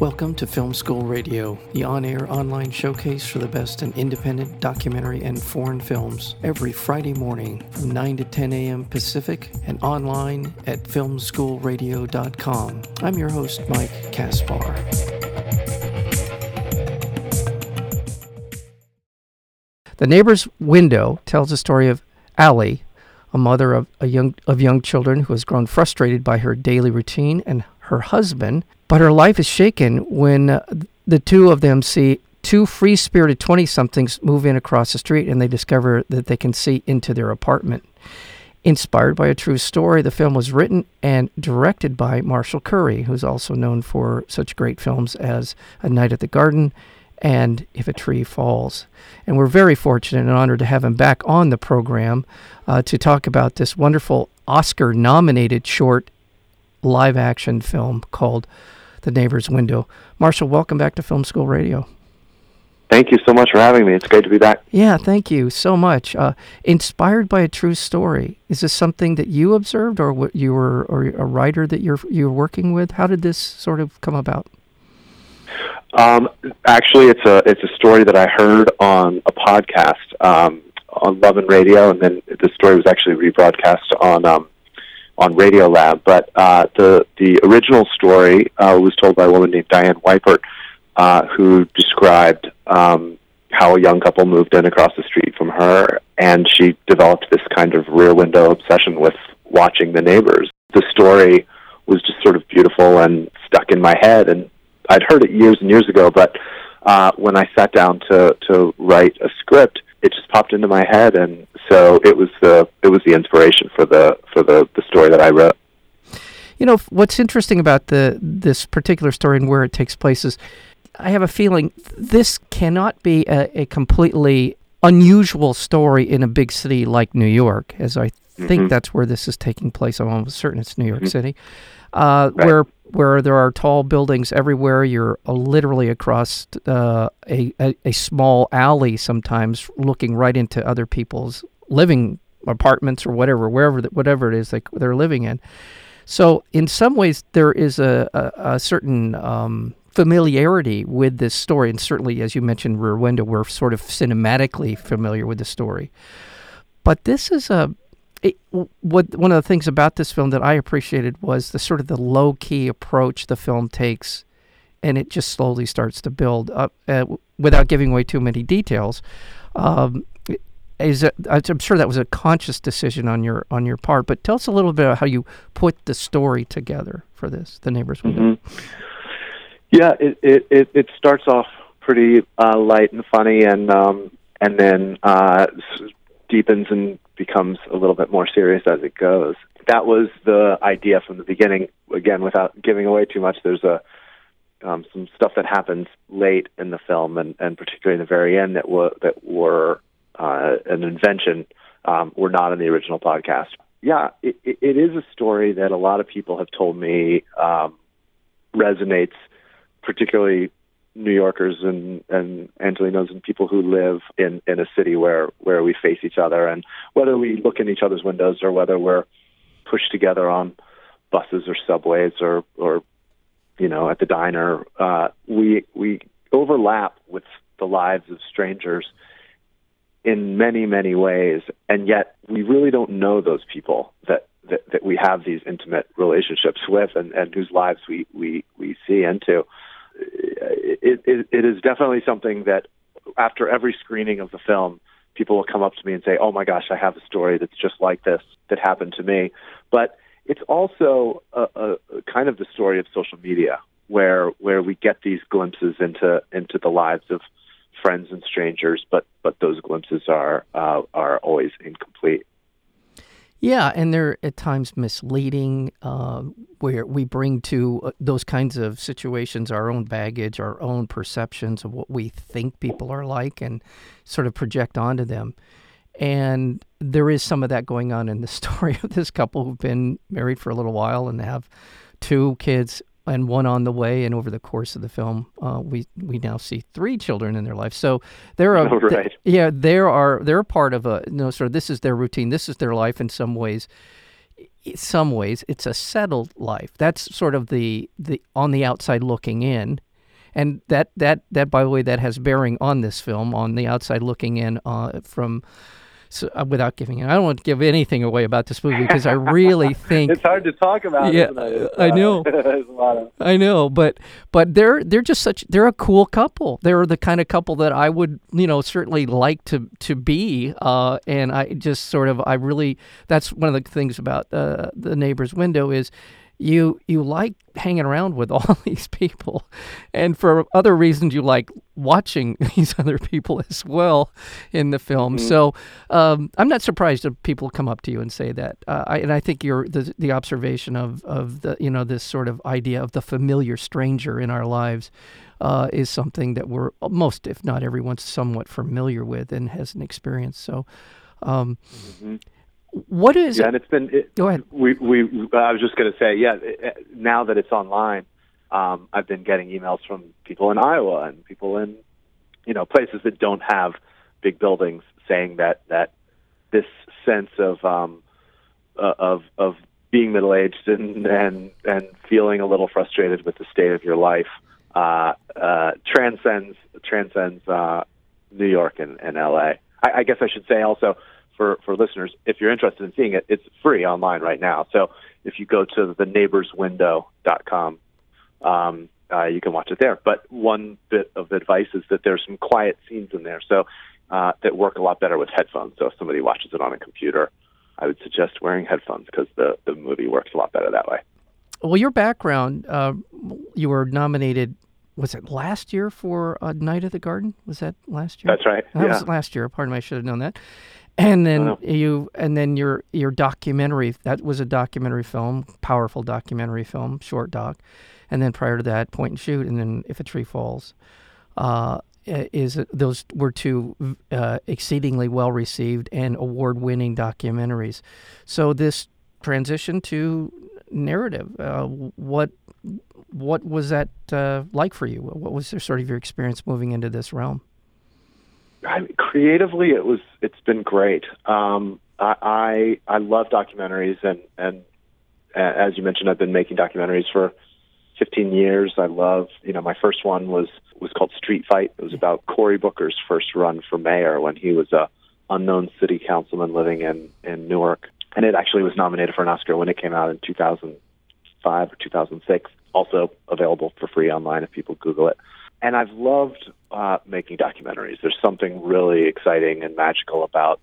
Welcome to Film School Radio, the on air online showcase for the best in independent documentary and foreign films, every Friday morning from 9 to 10 a.m. Pacific and online at filmschoolradio.com. I'm your host, Mike Kaspar. The Neighbor's Window tells the story of Allie, a mother of, a young, of young children who has grown frustrated by her daily routine and her husband, but her life is shaken when uh, the two of them see two free spirited 20 somethings move in across the street and they discover that they can see into their apartment. Inspired by a true story, the film was written and directed by Marshall Curry, who's also known for such great films as A Night at the Garden and If a Tree Falls. And we're very fortunate and honored to have him back on the program uh, to talk about this wonderful Oscar nominated short live action film called The Neighbor's Window. Marshall, welcome back to Film School Radio. Thank you so much for having me. It's great to be back. Yeah, thank you so much. Uh, inspired by a true story, is this something that you observed, or what you were, or a writer that you're you're working with? How did this sort of come about? Um, actually, it's a it's a story that I heard on a podcast um, on Love and Radio, and then the story was actually rebroadcast on um, on Radiolab. But uh, the the original story uh, was told by a woman named Diane Weipert, uh, who described um, how a young couple moved in across the street from her, and she developed this kind of rear window obsession with watching the neighbors. The story was just sort of beautiful and stuck in my head, and I'd heard it years and years ago, but uh, when I sat down to to write a script, it just popped into my head, and so it was the it was the inspiration for the for the the story that I wrote. You know what's interesting about the this particular story and where it takes place is, I have a feeling this cannot be a, a completely unusual story in a big city like New York, as I think Mhm. that's where this is taking place. I'm almost certain it's New York City, uh, Right. where where there are tall buildings everywhere. You're uh, literally across uh, a, a a small alley sometimes, looking right into other people's living apartments or whatever, wherever that whatever it is they, they're living in. So in some ways, there is a, a, a certain um, familiarity with this story, and certainly, as you mentioned, Rear Window, we're sort of cinematically familiar with the story. But this is a it, what one of the things about this film that I appreciated was the sort of the low key approach the film takes, and it just slowly starts to build up uh, without giving away too many details. Um, is it, I'm sure that was a conscious decision on your on your part, but tell us a little bit about how you put the story together for this, The Neighbor's. Mhm. Yeah, it, it it it starts off pretty uh, light and funny, and um, and then uh, deepens and becomes a little bit more serious as it goes. That was the idea from the beginning. Again, without giving away too much, there's a um, some stuff that happens late in the film, and, and particularly in the very end that were that were uh, an invention. Um, were not in the original podcast. Yeah, it, it, is a story that a lot of people have told me um, resonates, particularly New Yorkers and and Angelenos and people who live in in a city where where we face each other, and whether we look in each other's windows or whether we're pushed together on buses or subways or or you know at the diner, uh, we we overlap with the lives of strangers in many many ways, and yet we really don't know those people that that, that we have these intimate relationships with and, and whose lives we, we, we see into. It, it, it is definitely something that after every screening of the film, people will come up to me and say, "Oh my gosh, I have a story that's just like this that happened to me." But it's also a, a, a kind of the story of social media, where where we get these glimpses into into the lives of friends and strangers, but but those glimpses are uh, are always incomplete. Yeah, and they're at times misleading, uh, where we bring to uh, those kinds of situations our own baggage, our own perceptions of what we think people are like, and sort of project onto them. And there is some of that going on in the story of this couple who've been married for a little while and have two kids and one on the way. And over the course of the film, uh, we we now see three children in their life. So they're a Oh, right. yeah, there are they're part of a you know sort of this is their routine, this is their life in some ways. In some ways, it's a settled life. That's sort of the the on the outside looking in, and that that that by the way that has bearing on this film on the outside looking in uh, from so, uh, without giving it. I don't want to give anything away about this movie because I really think it's hard to talk about. Yeah, it? I uh, know. there's a lot of I know, but but they're they're just such they're a cool couple. They're the kind of couple that I would you know certainly like to to be. Uh, and I just sort of I really that's one of the things about uh, the neighbor's window is you you like hanging around with all these people, and for other reasons you like watching these other people as well in the film. Mhm. So um, I'm not surprised if people come up to you and say that. Uh, I, and I think your the the observation of of the you know this sort of idea of the familiar stranger in our lives. Uh, is something that we're most, if not everyone's, somewhat familiar with and has an experience. So, um, Mhm. What is? yeah, and it's been it, Go ahead. we we I was just going to say yeah it- now that it's online um I've been getting emails from people in Iowa and people in you know places that don't have big buildings saying that that this sense of um uh, of of being middle aged and and and feeling a little frustrated with the state of your life uh uh transcends transcends uh New York and, and LA I, I guess I should say also for, for listeners, if you're interested in seeing it, it's free online right now. So if you go to the neighborswindow.com, um, uh, you can watch it there. But one bit of advice is that there's some quiet scenes in there, so uh, that work a lot better with headphones. So if somebody watches it on a computer, I would suggest wearing headphones because the, the movie works a lot better that way. Well, your background, uh, you were nominated. Was it last year for uh, Night of the Garden? Was that last year? That's right. That yeah. was last year. Pardon me, I should have known that. And then you, and then your your documentary. That was a documentary film, powerful documentary film, short doc. And then prior to that, Point and Shoot, and then If a Tree Falls. Uh, is those were two uh, exceedingly well received and award winning documentaries. So this transition to narrative, uh, what what was that uh, like for you? What was sort of your experience moving into this realm? I, creatively, it was. It's been great. Um, I, I I love documentaries, and and as you mentioned, I've been making documentaries for 15 years. I love. You know, my first one was was called Street Fight. It was about Cory Booker's first run for mayor when he was a unknown city councilman living in in Newark, and it actually was nominated for an Oscar when it came out in 2005 or 2006. Also available for free online if people Google it and I've loved uh, making documentaries. There's something really exciting and magical about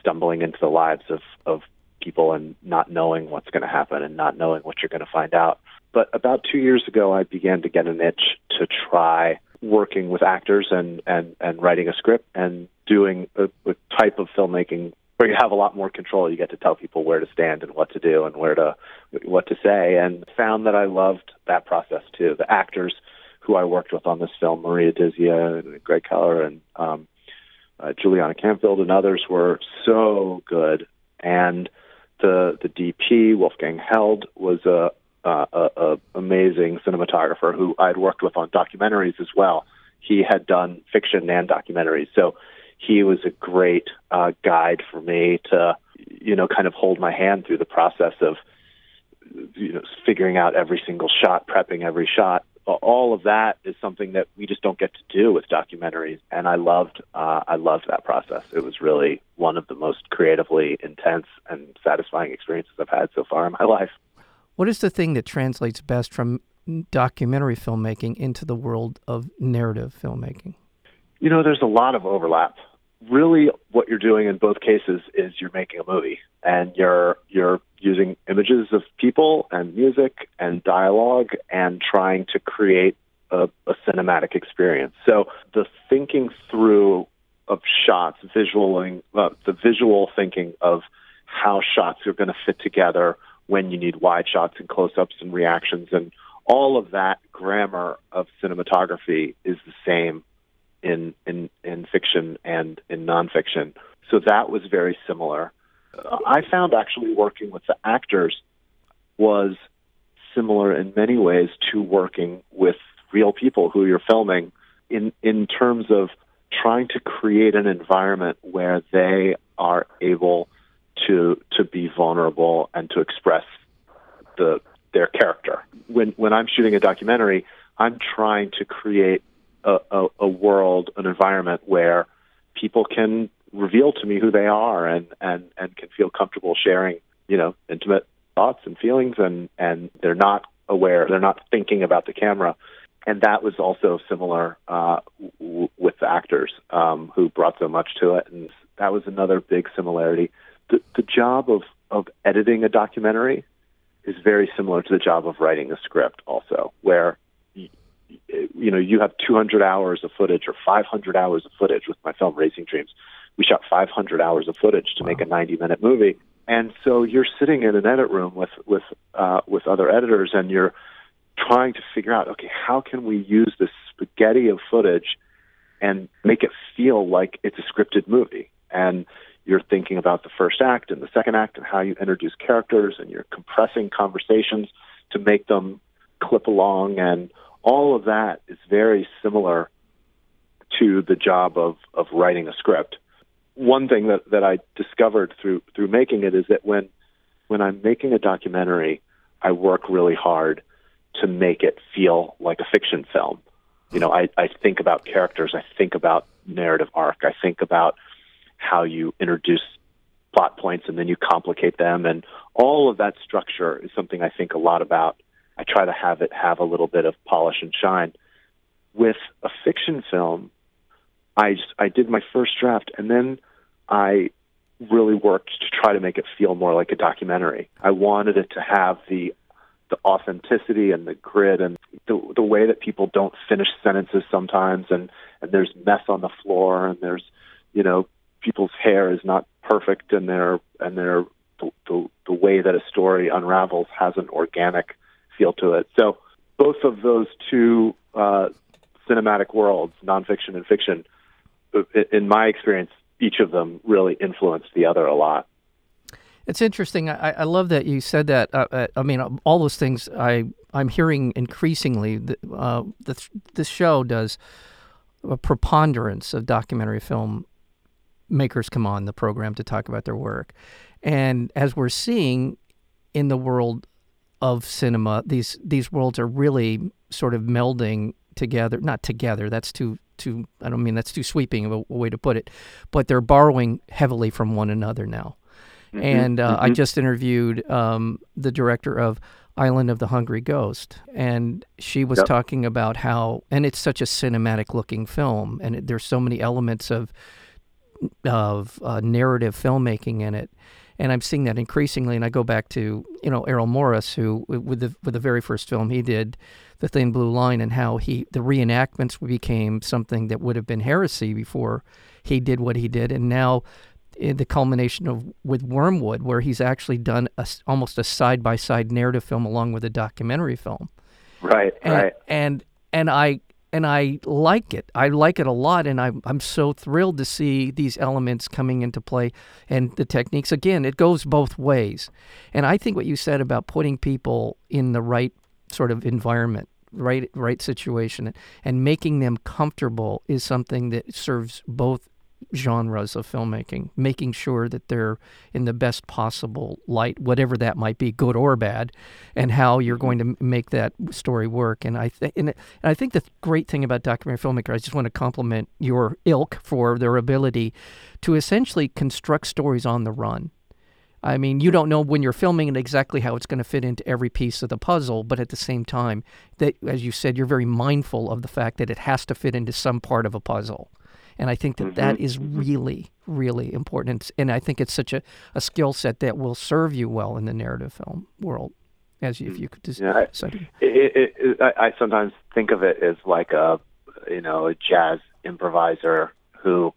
stumbling into the lives of, of people and not knowing what's going to happen and not knowing what you're going to find out. But about two years ago, I began to get an itch to try working with actors and, and, and writing a script and doing a, a type of filmmaking where you have a lot more control. You get to tell people where to stand and what to do and where to what to say, and found that I loved that process too. The actors who I worked with on this film, Maria Dizzia and Greg Keller and um, uh, Juliana Canfield and others were so good. And the the DP Wolfgang Held was a, a, a, amazing cinematographer who I'd worked with on documentaries as well. He had done fiction and documentaries, so he was a great uh, guide for me to you know kind of hold my hand through the process of you know figuring out every single shot, prepping every shot all of that is something that we just don't get to do with documentaries. And i loved uh, i loved that process. It was really one of the most creatively intense and satisfying experiences i've had so far in my life. What is the thing that translates best from documentary filmmaking into the world of narrative filmmaking? you know there's a lot of overlap really what you're doing in both cases is you're making a movie and you're you're using images of people and music and dialogue and trying to create a, a cinematic experience. So the thinking through of shots, visualing, uh, the visual thinking of how shots are going to fit together when you need wide shots and close-ups and reactions and all of that grammar of cinematography is the same in in in fiction and in nonfiction. So that was very similar. Uh, I found actually working with the actors was similar in many ways to working with real people who you're filming in in terms of trying to create an environment where they are able to to be vulnerable and to express the their character. When when I'm shooting a documentary, I'm trying to create a, a world, an environment where people can reveal to me who they are and, and, and can feel comfortable sharing, you know, intimate thoughts and feelings and, and they're not aware, they're not thinking about the camera. And that was also similar uh, w- with the actors um, who brought so much to it. And that was another big similarity. The, the job of, of editing a documentary is very similar to the job of writing a script also, where you know, you have 200 hours of footage or 500 hours of footage with my film Racing Dreams. We shot 500 hours of footage to wow. make a 90 minute movie. And so you're sitting in an edit room with with uh, with other editors, and you're trying to figure out, okay, how can we use this spaghetti of footage and make it feel like it's a scripted movie? And you're thinking about the first act and the second act and how you introduce characters, and you're compressing conversations to make them clip along and all of that is very similar to the job of, of writing a script. One thing that, that I discovered through through making it is that when when I'm making a documentary, I work really hard to make it feel like a fiction film. You know, I, I think about characters, I think about narrative arc, I think about how you introduce plot points and then you complicate them and all of that structure is something I think a lot about I try to have it have a little bit of polish and shine. With a fiction film, I just, I did my first draft and then I really worked to try to make it feel more like a documentary. I wanted it to have the the authenticity and the grit and the the way that people don't finish sentences sometimes and and there's mess on the floor and there's you know people's hair is not perfect and their and their the, the, the way that a story unravels has an organic feel to it. So both of those two uh, cinematic worlds, nonfiction and fiction, in my experience, each of them really influenced the other a lot. It's interesting. I, I love that you said that. Uh, uh I mean, all those things I I'm hearing increasingly. Uh, the, this show does a preponderance of documentary film makers come on the program to talk about their work, and as we're seeing in the world of cinema. These these worlds are really sort of melding together. Not together. That's too too. I don't mean that's too sweeping of a, a way to put it. But they're borrowing heavily from one another now. Mm-hmm, and uh, mm-hmm. I just interviewed um, the director of Island of the Hungry Ghost, and she was yep. talking about how, and it's such a cinematic looking film, and it, there's so many elements of of uh, narrative filmmaking in it and I'm seeing that increasingly. And I go back to you know Errol Morris, who with the with the very first film he did, The Thin Blue Line, and how he the reenactments became something that would have been heresy before he did what he did, and now in the culmination of with Wormwood, where he's actually done a, almost a side by side narrative film along with a documentary film. Right, and, right. And and I and I like it. I like it a lot, and I'm I'm so thrilled to see these elements coming into play and the techniques. Again, it goes both ways, and I think what you said about putting people in the right sort of environment, right right situation, and making them comfortable is something that serves both genres of filmmaking, making sure that they're in the best possible light, whatever that might be, good or bad, and how you're mm-hmm. going to make that story work. And I think, and, I think the great thing about documentary filmmakers, I just want to compliment your ilk for their ability to essentially construct stories on the run. I mean, you don't know when you're filming it exactly how it's going to fit into every piece of the puzzle, but at the same time, that as you said, you're very mindful of the fact that it has to fit into some part of a puzzle. And I think that, mm-hmm. that is really, really important. And I think it's such a, a skill set that will serve you well in the narrative film world. As you, if you could just yeah, I, it, it, it, I sometimes think of it as like a, you know, a jazz improviser who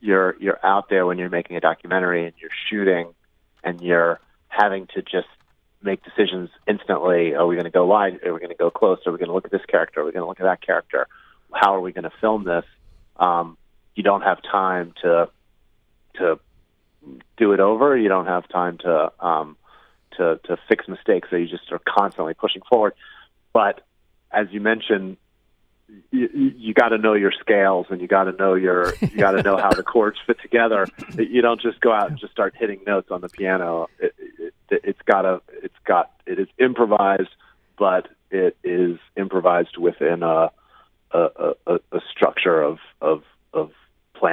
you're you're out there when you're making a documentary and you're shooting and you're having to just make decisions instantly. Are we going to go wide? Are we going to go close? Are we going to look at this character? Are we going to look at that character? How are we going to film this? Um, you don't have time to to do it over. You don't have time to um, to to fix mistakes. So you just are constantly pushing forward. But as you mentioned, you, you got to know your scales and you got to know your you got to know how the chords fit together. You don't just go out and just start hitting notes on the piano. It, it, it's got to it's got it is improvised, but it is improvised within a a, a, a structure of, of of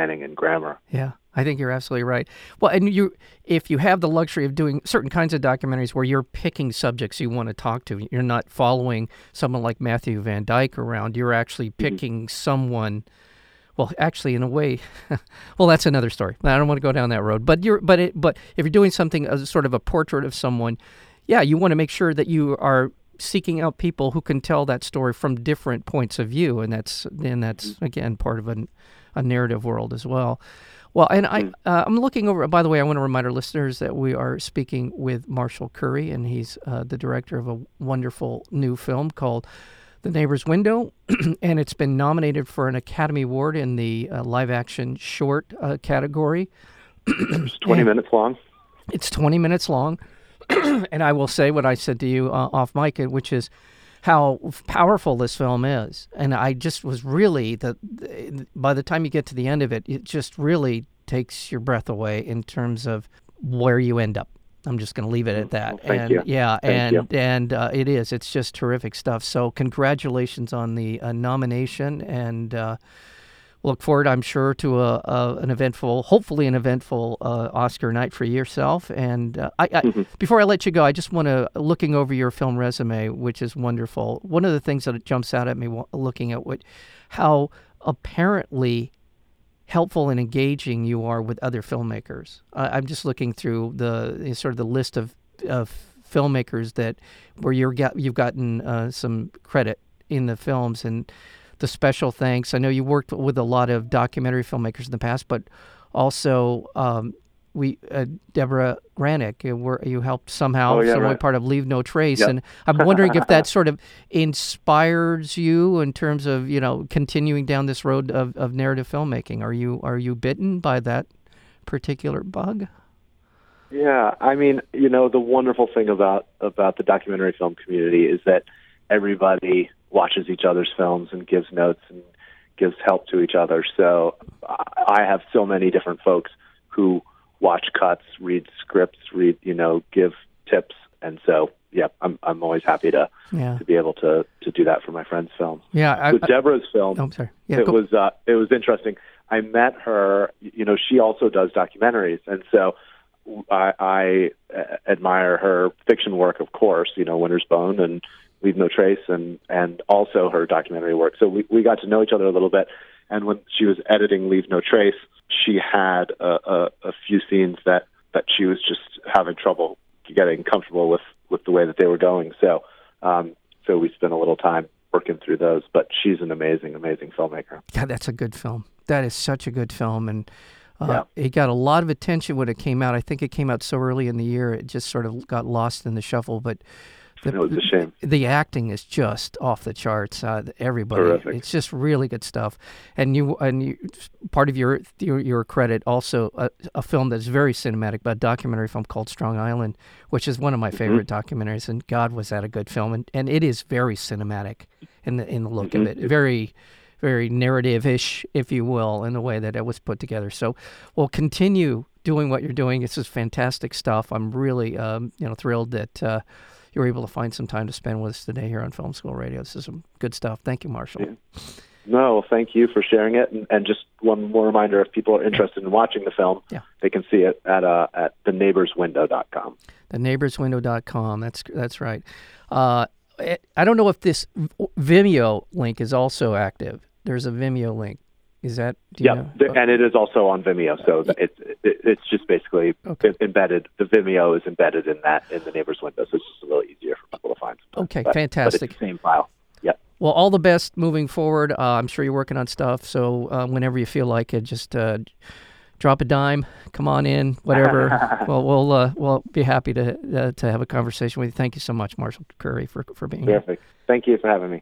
planning and grammar. Yeah, I think you're absolutely right. Well, and you, if you have the luxury of doing certain kinds of documentaries where you're picking subjects you want to talk to, you're not following someone like Matthew Van Dyke around. You're actually picking mm-hmm. someone. Well, actually, in a way, well, that's another story. I don't want to go down that road. But you're, but it, but if you're doing something as sort of a portrait of someone, yeah, you want to make sure that you are seeking out people who can tell that story from different points of view, and that's and that's mm-hmm. again part of a, a narrative world as well. Well, and I, hmm. uh, I'm looking over. By the way, I want to remind our listeners that we are speaking with Marshall Curry, and he's uh, the director of a wonderful new film called The Neighbor's Window, and it's been nominated for an Academy Award in the uh, live-action short uh, category. it's 20 and minutes long. It's 20 minutes long, and I will say what I said to you uh, off mic, which is how powerful this film is. And I just was really the by the time you get to the end of it, it just really takes your breath away in terms of where you end up. I'm just going to leave it at that. Well, and you. yeah, thank and you. and uh, it is. It's just terrific stuff. So congratulations on the uh, nomination and. Uh, look forward, I'm sure, to a, a an eventful, hopefully an eventful uh, Oscar night for yourself. And uh, I, I, mm-hmm. before I let you go, I just want to looking over your film resume, which is wonderful. One of the things that jumps out at me looking at what how apparently helpful and engaging you are with other filmmakers. I'm just looking through the sort of the list of, of filmmakers that where you're you've gotten uh, some credit in the films and the special thanks. I know you worked with a lot of documentary filmmakers in the past, but also um, we uh, Deborah Granik, you, you helped somehow, oh, yeah, some right. part of Leave No Trace, yep. and I'm wondering if that sort of inspires you in terms of you know continuing down this road of, of narrative filmmaking. Are you are you bitten by that particular bug? Yeah, I mean, you know, the wonderful thing about about the documentary film community is that everybody watches each other's films and gives notes and gives help to each other. So I have so many different folks who watch cuts, read scripts, read you know, give tips, and so yeah, I'm I'm always happy to yeah. to be able to to do that for my friend's films. Yeah, I, with Deborah's film, oh, I'm sorry. Yeah, it go. was uh, it was interesting. I met her. You know, she also does documentaries, and so I, I admire her fiction work, of course. You know, Winter's Bone and Leave No Trace, and and also her documentary work. So we we got to know each other a little bit. And when she was editing Leave No Trace, she had a, a, a few scenes that that she was just having trouble getting comfortable with with the way that they were going. So um, so we spent a little time working through those. But she's an amazing, amazing filmmaker. Yeah, that's a good film. That is such a good film, and uh, yeah. it got a lot of attention when it came out. I think it came out so early in the year, it just sort of got lost in the shuffle. But the, it was a shame. The acting is just off the charts. Uh, everybody, Terrific. it's just really good stuff. And you, and you, part of your your, your credit also a, a, film that's very cinematic, but a documentary film called Strong Island, which is one of my mm-hmm. favorite mm-hmm. documentaries. And God, was that a good film? And and it is very cinematic in the in the look mm-hmm. of it. Very very narrative-ish, if you will, in the way that it was put together. So we'll continue doing what you're doing. This is fantastic stuff. I'm really, um, you know, thrilled that uh, you were able to find some time to spend with us today here on Film School Radio. This is some good stuff. Thank you, Marshall. Yeah. No, thank you for sharing it. And, and, just one more reminder: if people are interested in watching the film, yeah. they can see it at uh, at theneighborswindow.com. Theneighborswindow.com. That's that's right. Uh, I don't know if this Vimeo link is also active. There's a Vimeo link. Is that? yeah, and it is also on Vimeo. So it's it, it's just basically okay. embedded. The Vimeo is embedded in that in the neighbor's window, so it's just a little easier for people to find. Okay, but, fantastic. But same file. Yep. Well, all the best moving forward. Uh, I'm sure you're working on stuff. So uh, whenever you feel like it, just uh, drop a dime, come on in, whatever. well, we'll uh, we'll be happy to uh, to have a conversation with you. Thank you so much, Marshall Curry, for for being Perfect. here. Thank you for having me.